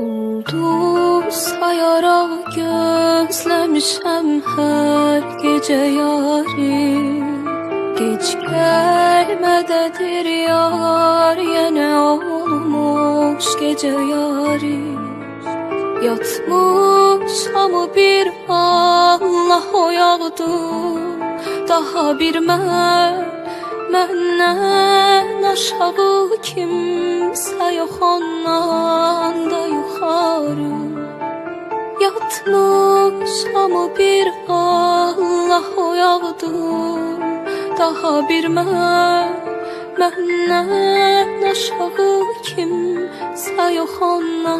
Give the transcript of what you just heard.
oldu sayaraq gözləmişəm hər gecə yari Geç gəlmədədir yar yenə olmuş gecə yari Yatmış ama bir Allah oyaqdı Daha bir mən Məndən aşağı kimsə yox ondan Yatmış ama bir Allah oyaqdı Daha bir mən Məndən aşağı kimsə yox ondan